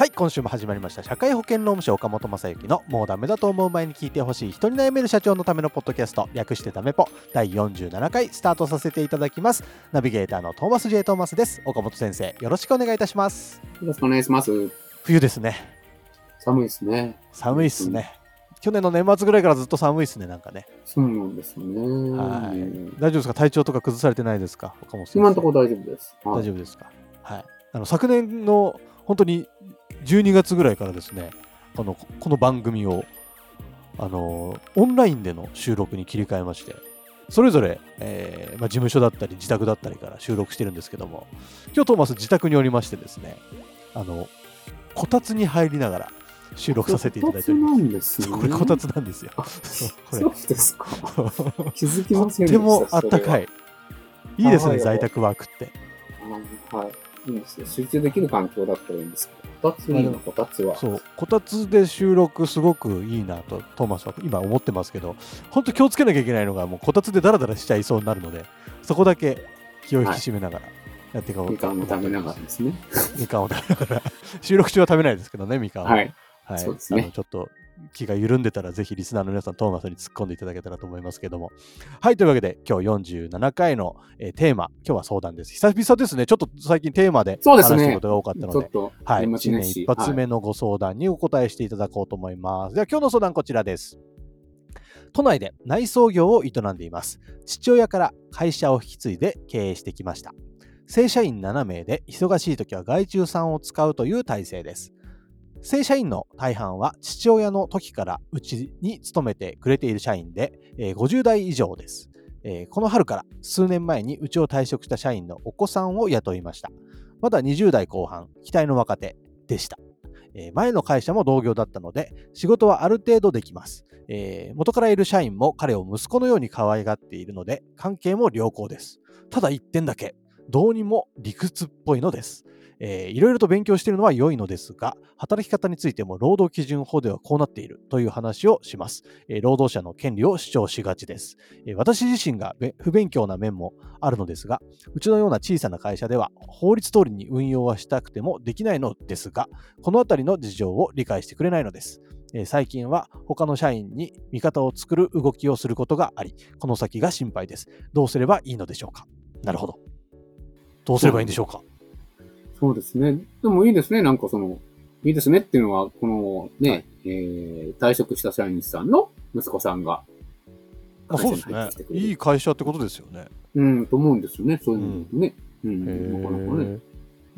はい、今週も始まりました。社会保険労務士岡本正幸のもうダメだと思う前に聞いてほしい人に悩める社長のためのポッドキャスト、略してダメポ第47回スタートさせていただきます。ナビゲーターのトーマス J. トーマスです。岡本先生、よろしくお願いいたします。よろしくお願いします。冬ですね。寒いですね。寒いっすね。去年の年末ぐらいからずっと寒いっすね、なんかね。そうなんですよね。はいうん大丈夫ですか？体調とか崩されてないですか？岡本先生。今のところ大丈夫です。大丈夫ですか？はい。あの、昨年の本当に12月ぐらいからですね、このこの番組を、あのオンラインでの収録に切り替えまして、それぞれ、えーまあ、事務所だったり自宅だったりから収録してるんですけども、今日トーマス自宅におりましてですね、あの、こたつに入りながら収録させていただいております。これこたつなんですよ。あそうですか。気づきとませんでした。ってもあったかい。い。いいですね、はい在宅ワークって。はい。いいんですよ。集中できる環境だったらいいんですけど、こたついいな、こたつは。そう、こたつで収録すごくいいなと、トーマスは今思ってますけど、本当気をつけなきゃいけないのが、もうこたつでダラダラしちゃいそうになるので、そこだけ気を引き締めながらやっていこうとみかんを食べながらですね。みかんを食べながら、収録中は食べないですけどね、みかんを。はい。はい。そうですねあのちょっと気が緩んでたら、ぜひリスナーの皆さん、トーマスに突っ込んでいただけたらと思いますけども。はい、というわけで、今日47回の、えーテーマ、今日は相談です。久々ですね、ちょっと最近テーマで話すことが多かったのでちょっ、と、はい、新年一発目のご相談にお答えしていただこうと思います。では今日の相談こちらです。都内で内装業を営んでいます。父親から会社を引き継いで経営してきました。正社員7名で忙しい時は外注さんを使うという体制です。正社員の大半は父親の時からうちに勤めてくれている社員で、えー50代以上です。えーこの春から数年前にうちを退職した社員のお子さんを雇いました。まだ20代後半、期待の若手でした。えー前の会社も同業だったので、仕事はある程度できます。えー元からいる社員も彼を息子のように可愛がっているので、関係も良好です。ただ一点だけ、どうにも理屈っぽいのです。えーいろいろと勉強しているのは良いのですが、働き方についても労働基準法ではこうなっているという話をします。えー労働者の権利を主張しがちです。えー私自身が不勉強な面もあるのですが、うちのような小さな会社では法律通りに運用はしたくてもできないのですが、このあたりの事情を理解してくれないのです。え最近は他の社員に味方を作る動きをすることがあり、この先が心配です。どうすればいいのでしょうか？なるほど。どうすればいいんでしょうか？そうですね。でもいいですね。なんかその、いいですねっていうのは、このね、えー、退職した社員さんの息子さんが、あそうですねいい会社ってことですよね。うん、と思うんですよね。そういうのね。うん、へなかなかね。ー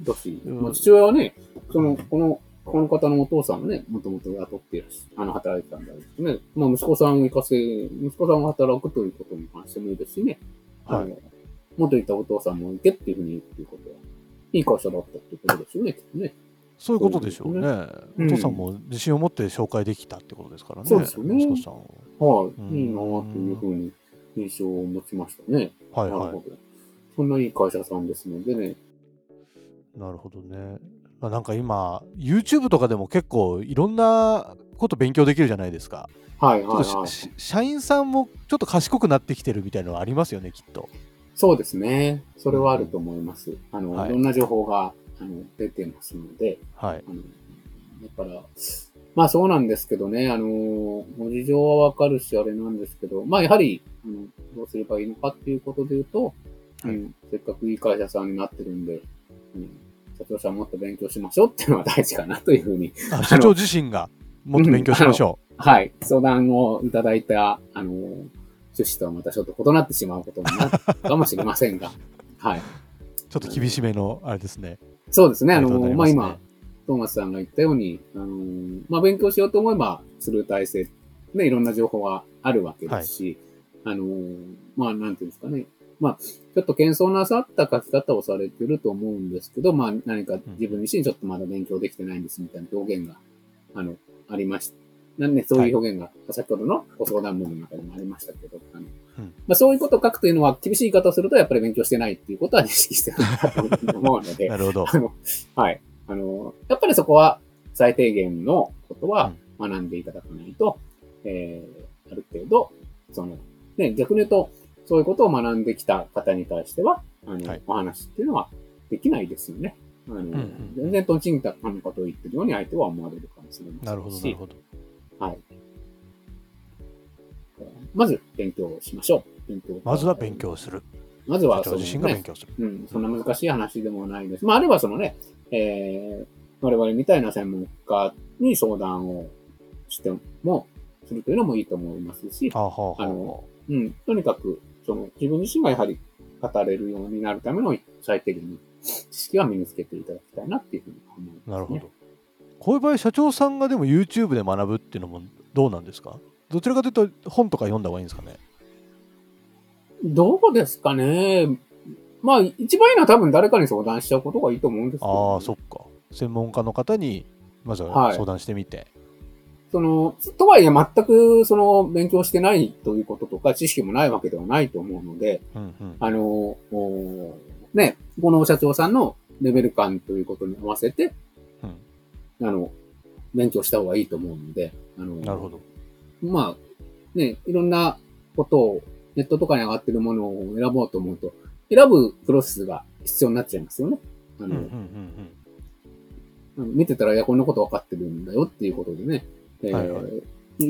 だし、うんまあ、父親はね、その、この、この方のお父さんもね、もともと雇っているし、あの、働いてたんだけどね。まあ、息子さんを行かせ、息子さんが働くということに関してもいいですしね。はい元いたお父さんも行けっていうふうに言うっていうことは、いい会社だったってことですよね、きっとね。そういうことでしょうね。うんお父さんも自信を持って紹介できたってことですからね。そうですよね息子さんを。はい、うんいいなぁというふうに印象を持ちましたね。はいはなるほど。そんないい会社さんですのでね。い。なるほどね。まあなんか今、YouTube とかでも結構いろんなこと勉強できるじゃないですか。はいはいはい。し社員さんもちょっと賢くなってきてるみたいなのはありますよね、きっと。そうですね。それはあると思います。あの、はい。い、ろんな情報があの出てますので、はい。あのだから、まあそうなんですけどね、あの、ご事情はわかるし、あれなんですけど、まあやはり、あのどうすればいいのかっていうことで言うと、うん、せっかくいい会社さんになってるんで、うん、社長さんもっと勉強しましょうっていうのは大事かなというふうに、あ社長自身がもっと勉強しましょはい、相談をいただいた、あの、趣旨とはまたちょっと異なってしまうことになるかもしれませんが、はい。う。ちょっと厳しめのあれですね。そうですね。あの、回答になりまあ今、トーマスさんが言ったように、あのーまあ、勉強しようと思えばする体制、ね、いろんな情報があるわけですし、あのーまあ、なんていうんですかね。まあ、ちょっと謙遜なさった書き方をされてると思うんですけど、まあ、何か自分自身ちょっとまだ勉強できてないんですみたいな表現が、あの、ありました。なんで、そういう表現が、先ほどのご相談文の中でもありましたけど、あのうんまあ、そういうことを書くというのは、厳しい言い方をすると、やっぱり勉強してないっていうことは認識してないと思うので、なるほど。あの、はい。あの、やっぱりそこは最低限のことは学んでいただかないと、えー、ある程度、その、ね、逆に言うと、そういうことを学んできた方に対しては、あの、はいお話っていうのはできないですよね。あの、んうん全然とんちんたなことを言ってるように相手は思われるかもしれませんし。なるほど、なるほど。はい。まず、勉強しましょう。勉強まずは勉。強する。まずは、その社長自身が勉ね、強する。うん、そんな難しい話でもないです。まあ、あればそのね、えー、我々みたいな専門家に相談をしても、するというのもいいと思いますし、あのうん、とにかく、その、自分自身がやはり語れるようになるための最低限の知識は身につけていただきたいなっていうふうに思います、ね。なるほど。こういう場合、社長さんがでも YouTube で学ぶっていうのもどうなんですか？どちらかというと本とか読んだ方がいいんですかね？どうですかね？まあ、一番いいのは多分誰かに相談しちゃうことがいいと思うんですけど、ああ、そっか。専門家の方にまずははい相談してみて。その、とはいえ全くその勉強してないということとか知識もないわけではないと思うので、うんうん。あの、おね、この社長さんのレベル感ということに合わせて、うんあの、勉強した方がいいと思うので、あの、なるほど。まあ、ね、いろんなことを、ネットとかに上がってるものを選ぼうと思うと、選ぶプロセスが必要になっちゃいますよね。あの、見てたら、いや、こんなこと分かってるんだよっていうことでね、えーはいはい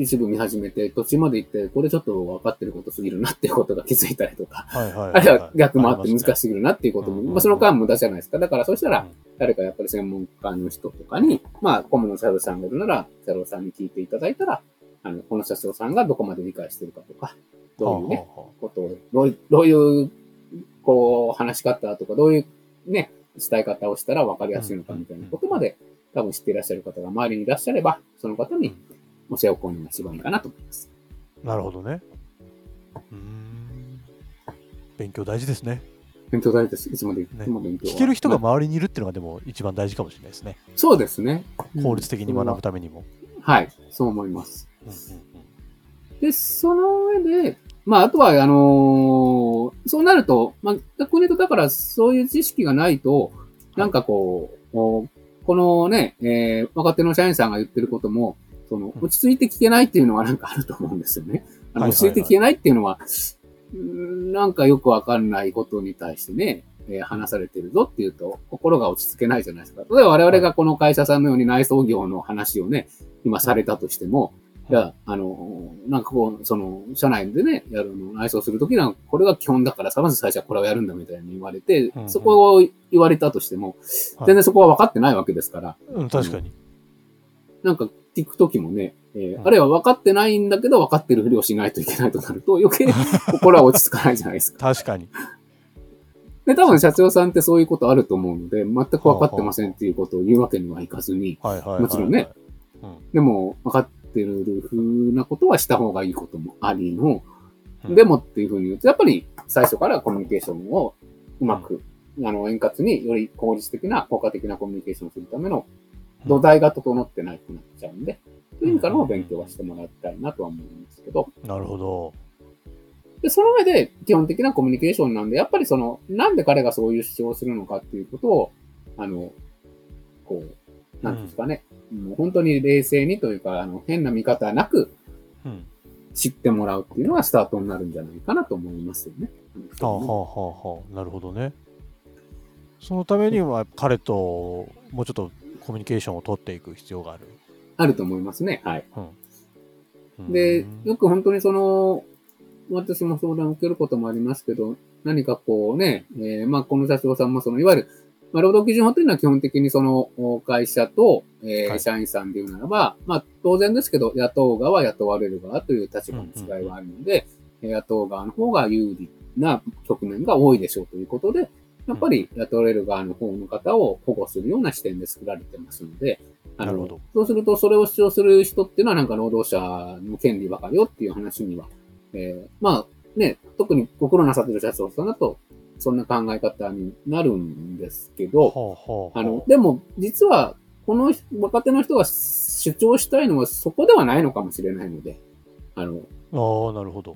一部見始めて、途中まで行って、これちょっと分かってることすぎるなっていうことが気づいたりとか、はいはい、あるいは逆もあって難い。しすぎるなっていうことも、まあその間無駄じゃないですか。だからそうしたらうん、誰かやっぱり専門家の人とかに、まあ、顧問の社長さんがいるなら、社長さんに聞いていただいたら、あの、この社長さんがどこまで理解してるかとか、どういうね、はあはあはことを、どういう、どういう、こう、話し方とか、どういうね、伝え方をしたら分かりやすいのかみたいなことまで、多分知っていらっしゃる方が周りにいらっしゃれば、その方に教えを請うのが一番いいかなと思います。あなるほどね。うーん。勉強大事ですね。勉強大事です。いつまでいねつも勉強は聞ける人がまあ周りにいるっていうのがでも一番大事かもしれないですね。そうですね。効率的に学ぶぶ。ためにも。はい、そう思います。で、その上で、まあ、あとは、あのーそうなると、まあ、逆に言うと、だから、そういう知識がないと、なんかこう、こうこのね、えー若手の社員さんが言ってることも、その、うん。落ち着いて聞けないっていうのはなんかあると思うんですよね。あの落ち着いて聞けないっていうのは、なんかよくわかんないことに対してね、えー話されてるぞっていうと、心が落ち着けないじゃないですか。例えば我々がこの会社さんのように内装業の話をね、今されたとしても、い。や、あの、なんかこう、その、社内でね、やるの、内装するときには、これが基本だからさ、まず最初はこれをやるんだみたいに言われてうんう、ん。そこを言われたとしても、はい。全然そこは分かってないわけですから、うん、確かに。なんか聞くときもね、えーうんあるいは分かってないんだけど分かってるふりをしないといけないとなると、余計 心は落ち着かないじゃないですか。確かに。で、多分社長さんってそういうことあると思うので、全く分かってませんっていうことを言うわけにはいかずに。もちろんねうん。でも分かってるふうなことはした方がいいこともありの、うんでもっていうふうに言うと、やっぱり最初からコミュニケーションをうまく、あの、円滑により効率的な、効果的なコミュニケーションをするための土台が整ってないとなっちゃうんで、そういう意味からも勉強はしてもらいたいなとは思うんですけど、なるほど。で、その上で基本的なコミュニケーションなんで、やっぱりその、なんで彼がそういう主張をするのかっていうことを、あの、こう、なんですかね、もう本当に冷静にというか、あの、変な見方なくうん。知ってもらうっていうのがスタートになるんじゃないかなと思いますよね。はあはあはあはあ。なるほどね。そのためには彼ともうちょっとコミュニケーションを取っていく必要がある。あると思いますね。はい。うん。でう、んよく本当にその、私も相談を受けることもありますけど、何かこうね、えーまあこの社長さんもその、いわゆる、まあ、労働基準法というのは基本的にそのお会社と、えーはい社員さんで言うならば、まあ当然ですけど、雇う側、雇われる側という立場の違いはあるので、えー雇う側の方が有利な局面が多いでしょうということで、やっぱり雇われる側の方の方を保護するような視点で作られてますので、あのなるほど、そうするとそれを主張する人っていうのはなんか労働者の権利ばかりよっていう話には、えーまあね、特にご苦労なさってる社長さんだと、そんな考え方になるんですけど、ほうほうほうあの、でも実はこの若手の人が主張したいのはそこではないのかもしれないので、あの、ああ、なるほど。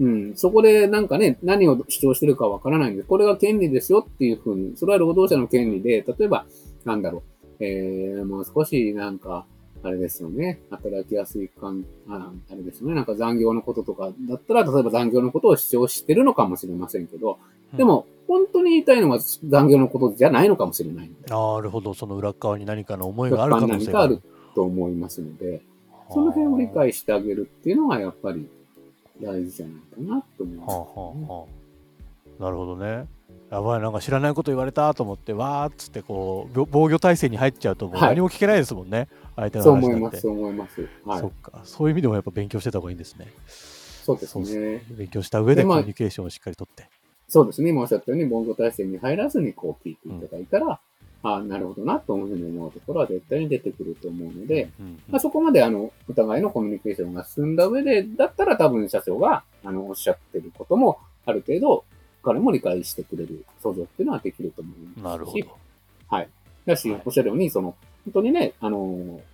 うん、そこでなんかね、何を主張してるかわからないんで、これが権利ですよっていうふうに、それは労働者の権利で、例えば、なんだろう、えー、もう少しなんか、あれですよね、働きやすい感、ああれですよね、なんか残業のこととかだったら、例えば残業のことを主張してるのかもしれませんけど、でも、本当に言いたいのは残業のことじゃないのかもしれない。なるほど、その裏側に何かの思いがある可能性がある何かある。と思いますので、その辺を理解してあげるっていうのがやっぱり大事じゃないかなと思います、はあはあはあ、なるほどね。やばい、なんか知らないこと言われたと思って、わーっつってこう、ぼ防御体制に入っちゃうと、もうはい何も聞けないですもんね、相手のそう話なんて。思います、そう思います。はいそ。っか、そういう意味でもやっぱ勉強してた方がいいんですね。そうですそうね。勉強した上でコミュニケーションをしっかりとって。そうですね。今おっしゃったように、防御体制に入らずにこう聞いていただいたら、ああ、なるほどな、というふうに思うところは絶対に出てくると思うので、まあ、そこまであの、お互いのコミュニケーションが進んだ上で、だったら多分社長が、あの、おっしゃってることも、ある程度、彼も理解してくれる想像っていうのはできると思いますし。なるほど。だしはい、おっしゃるように、その、本当にね、あの、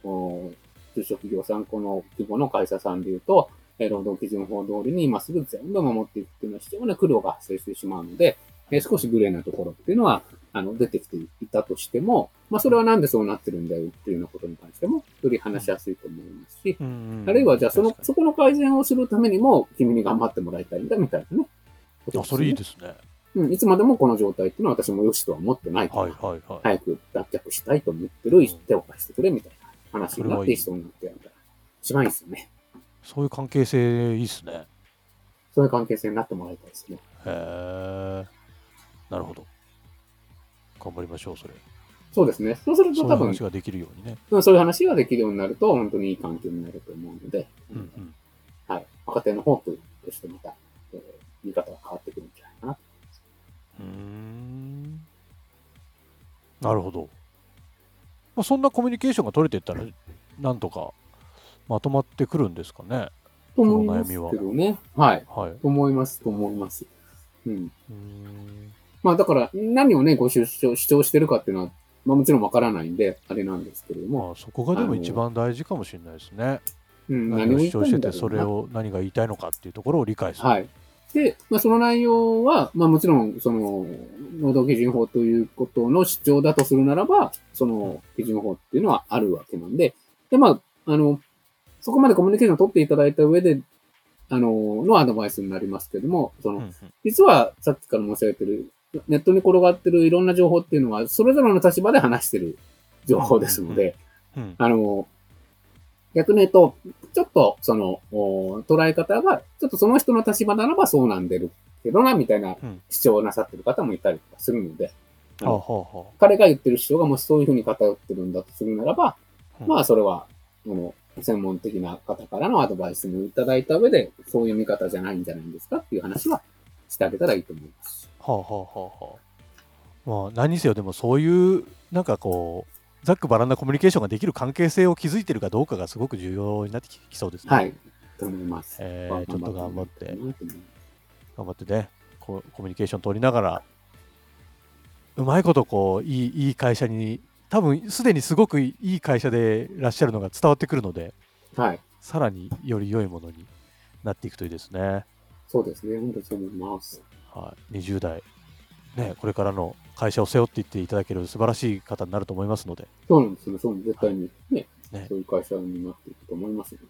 お中小企業さん、この規模の会社さんで言うと、えー労働基準法通りに今すぐ全部守っていくっていうのは非常に苦労が発生してしまうので、えー少しグレーなところっていうのは、あの、出てきていたとしても、まあ、それはなんでそうなってるんだよっていうようなことに関しても、より話しやすいと思いますし、うんうんあるいはじゃあそのそこの改善をするためにも、君に頑張ってもらいたいんだみたいなね。にあ、それいいでですね。うん、いつまでもこの状態っていうのは私も良しとは思ってないから、はいはいはい。早く脱却したいと思ってる、手を貸してくれみたいな話になって、人になってやるから、一番いいですよね。そういう関係性いいですね。そういう関係性になってもらいたいですね。へえ。なるほど。頑張りましょう、それ。そうですね。そうするそういうと多分、話ができるようにね。うんそういう話ができるようになると、本当にいい環境になると思うので、うんうん。はい。若手のホープとしてまた、えー見方が変わってくるんじゃないかな。うーんなるほど。まあ、そんなコミュニケーションが取れていったら、なんとかまとまってくるんですかね。と思いますけどね。はい。はい。うと思います、と思います。うん。ーんまあだから、何をね、ご主張主張してるかっていうのは、まあもちろんわからないんで、あれなんですけれども、まあ、そこがでも一番大事かもしれないですね。うん、何を主張してて、それを何が言いたいのかっていうところを理解する。はい。で、まあ、その内容は、まあ、もちろん、その、労働基準法ということの主張だとするならば、その基準法っていうのはあるわけなんで、で、まあ、あの、そこまでコミュニケーションを取っていただいた上で、あの、のアドバイスになりますけども、その、実はさっきから申し上げてる、ネットに転がってるいろんな情報っていうのは、それぞれの立場で話してる情報ですので、うんあの、逆に言うと、ちょっと、その、お捉え方が、ちょっとその人の立場ならばそうなんでるけどな、みたいなうん。主張をなさってる方もいたりとかするので、彼が言ってる主張がもしそういうふうに偏ってるんだとするならば、うん。まあ、それは、あの、専門的な方からのアドバイスもいただいた上で、そういう見方じゃないんじゃないんですかっていう話はしてあげたらいいと思います。あ。はあはあはあはあ。まあ、何にせよ、でもそういう、なんかこう、ざっくばらんなコミュニケーションができる関係性を築いてるかどうかがすごく重要になってききそうですね。はい。と思います。えーまあちょっと頑張って頑張ってね頑張ってねこうコミュニケーション取りながらうまいことこういいいい会社に多分すでにすごくいい会社でいらっしゃるのが伝わってくるのではい。さらにより良いものになっていくといいですね、そうですね。本当にそう思います。はい、20代、ね、これからの会社を背負っていっていただける素晴らしい方になると思いますのでそうなんですよ。そう絶対にね、ねそういう会社になっていくと思いますの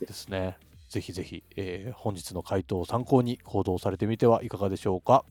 で。ですね。ぜひぜひ、えー本日の回答を参考に行動されてみてはいかがでしょうか。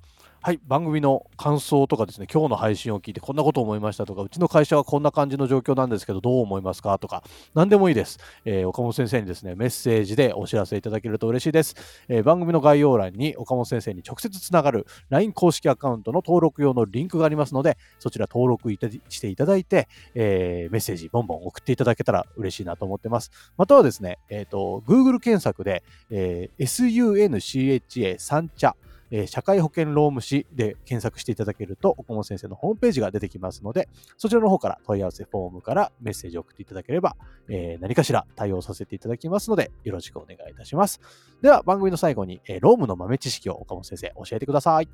はい、番組の感想とかですね、今日の配信を聞いてこんなこと思いましたとか、うちの会社はこんな感じの状況なんですけど、どう思いますかとか、何でもいいです。えー岡本先生にですね、メッセージでお知らせいただけると嬉しいです。えー番組の概要欄に岡本先生に直接つながる LINE 公式アカウントの登録用のリンクがありますので、そちら登録していただいて、えーメッセージボンボン送っていただけたら嬉しいなと思ってます。またはですね、えっ、と、Google 検索で、え SUNCHA 三茶えー社会保険労務士で検索していただけると、岡本先生のホームページが出てきますので、そちらの方から問い合わせフォームからメッセージを送っていただければ、えー何かしら対応させていただきますので、よろしくお願いいたします。では、番組の最後に、えー、労務の豆知識を岡本先生、教えてください。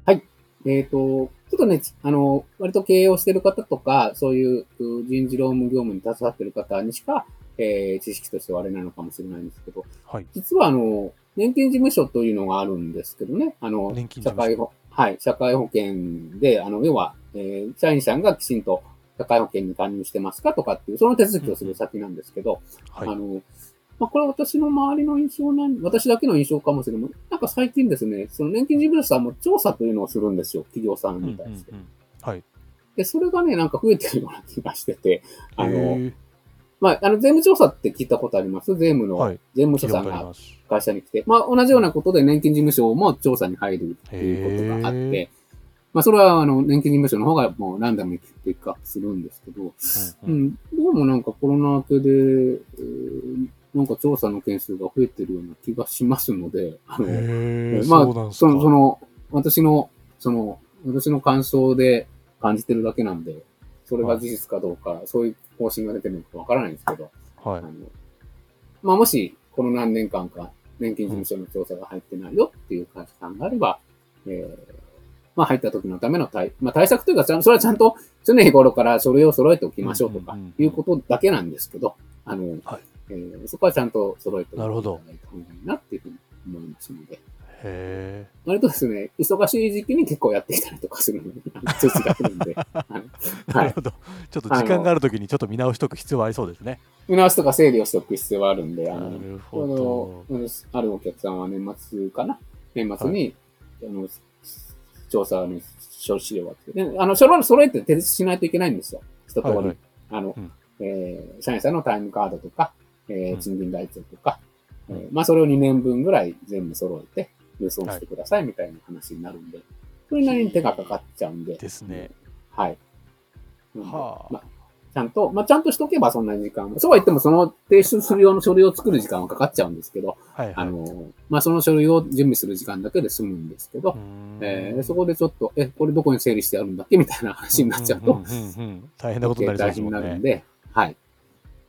えっ、と、ちょっとね、あの、割と経営をしてる方とか、そういうう人事労務業務に携わってる方にしか、えー知識としてはあれなのかもしれないんですけど、はい。実はあの、年金事務所というのがあるんですけどね、あの、社会保、はい、社会保険で、あの、要は、えー社員さんがきちんと社会保険に加入してますかとかっていう、その手続きをする先なんですけど、はい。あの、まあ、これは私の周りの印象なん、私だけの印象かもしれない。なんか最近ですね、その年金事務所さんも調査というのをするんですよ。企業さんうんうんに対して。うんはい。で、それがね、なんか増えてるような気がしてて、あの、まあ、あの、税務調査って聞いたことあります？税務の、はい。税務署さんが。会社に来て、まあ、同じようなことで年金事務所も調査に入るっていうことがあって、まあ、それは、あの、年金事務所の方がもうランダムにピックアップするんですけど、ううん。ん、どうもなんかコロナ明けで、えーなんか調査の件数が増えてるような気がしますので、あの、まあ。その、その、私の、その、私の感想で感じてるだけなんで、それが事実かどうか、そういう方針が出てるのかわからないんですけど、はい。あ。の、まあ、もし、この何年間か、年金事務所の調査が入ってないよっていう会社さんがあれば、えーまあ、入った時のための対、まあ、対策というか、それはちゃんと常日頃から書類を揃えておきましょうとかいうことだけなんですけど、あの、はい。えーそこはちゃんと揃えておいていただいたなるほど方がいいなっていうふうに思いますので、へ割とですね、忙しい時期に結構やってきたりとかするので、通知が来るんで、あのーなはい。るほど。ちょっと時間があるときにちょっと見直しとく必要はありそうですね。見直しとか整理をしておく必要はあるんで、あなの、るあるお客さんは年末かな。年末に、あの、調査の書資料が来て、であの、書類揃えて提出しないといけないんですよ。一通り。はいはい。あの、うん。えー社員さんのタイムカードとか、えーうん。賃金台帳とか、うん。えーまあ、それを2年分ぐらい全部揃えて、郵送してくださいみたいな話になるんで、それなりに手がかかっちゃうんで。ですね。はい。なんではあまあ、ちゃんと、まあ、ちゃんとしとけばそんなに時間も、そうは言ってもその提出する用の書類を作る時間はかかっちゃうんですけど、はいはい。あの、まあ、その書類を準備する時間だけで済むんですけど、えーでそこでちょっと、え、これどこに整理してあるんだっけみたいな話になっちゃうと大変なことになりそう大変にですもんね。なるんで、はい。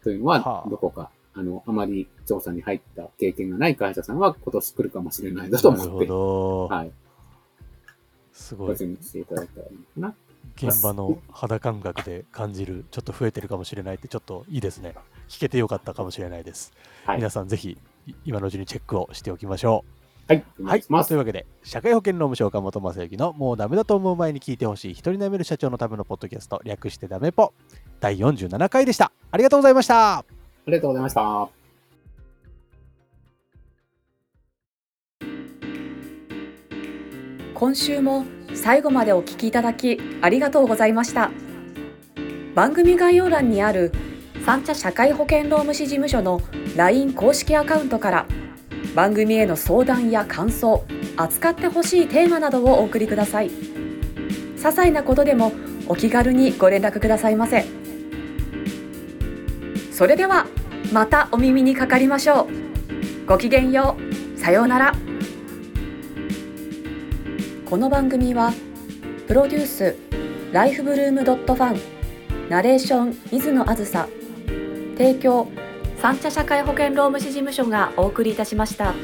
というのははあ、どこか、あの、あまり調査に入った経験がない会社さんは今年来るかもしれないだと思って、ど。はい。すごい。していただいたらいいな。現場の肌感覚で感じる、ちょっと増えてるかもしれないって、ちょっといいですね。聞けてよかったかもしれないです。はい。皆さんぜひ、い今のうちにチェックをしておきましょう。はい。願い。というわけで、社会保険労務士岡本正幸のもうダメだと思う前に聞いてほしい一人悩める社長のためのポッドキャスト、略してダメポ、第47回でした。ありがとうございました。ありがとうございました。今週も最後までお聞きいただきありがとうございました。番組概要欄にある三茶社会保険労務士事務所の LINE 公式アカウントから番組への相談や感想扱ってほしいテーマなどをお送りください。些細なことでもお気軽にご連絡くださいませ。それではまたお耳にかかりましょう。ごきげんよう。さようなら。この番組はプロデュースライフブルームドットファンナレーション水野あずさ提供三茶社会保険労務士事務所がお送りいたしました。